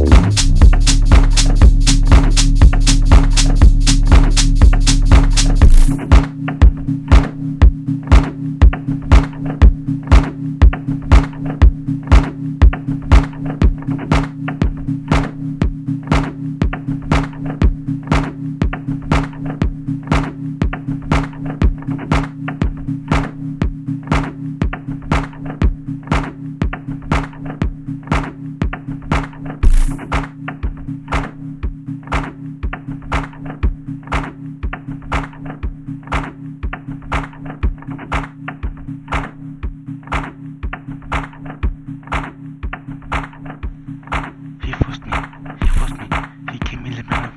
He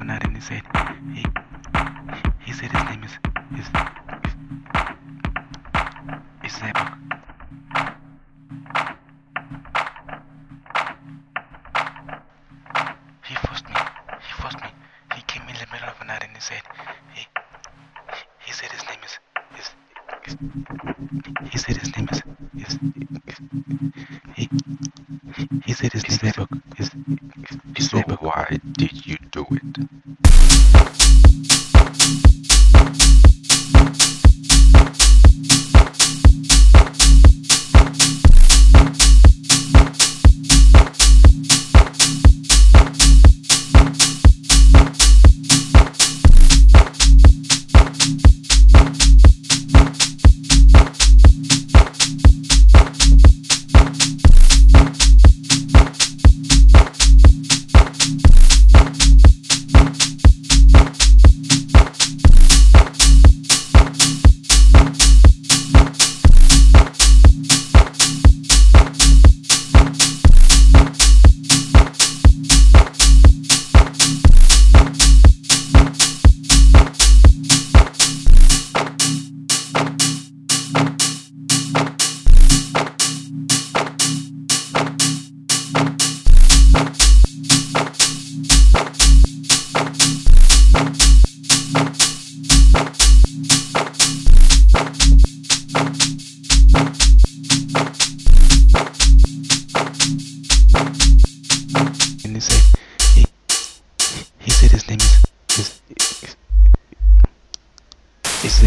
the night and he said, he, he said his name is, is, is, is. He forced me. He forced me. He came in the middle of the night and he said, he, he said his name is, is, is he said his name is, is, Why did you do it? and he said he, he said his name is is is, is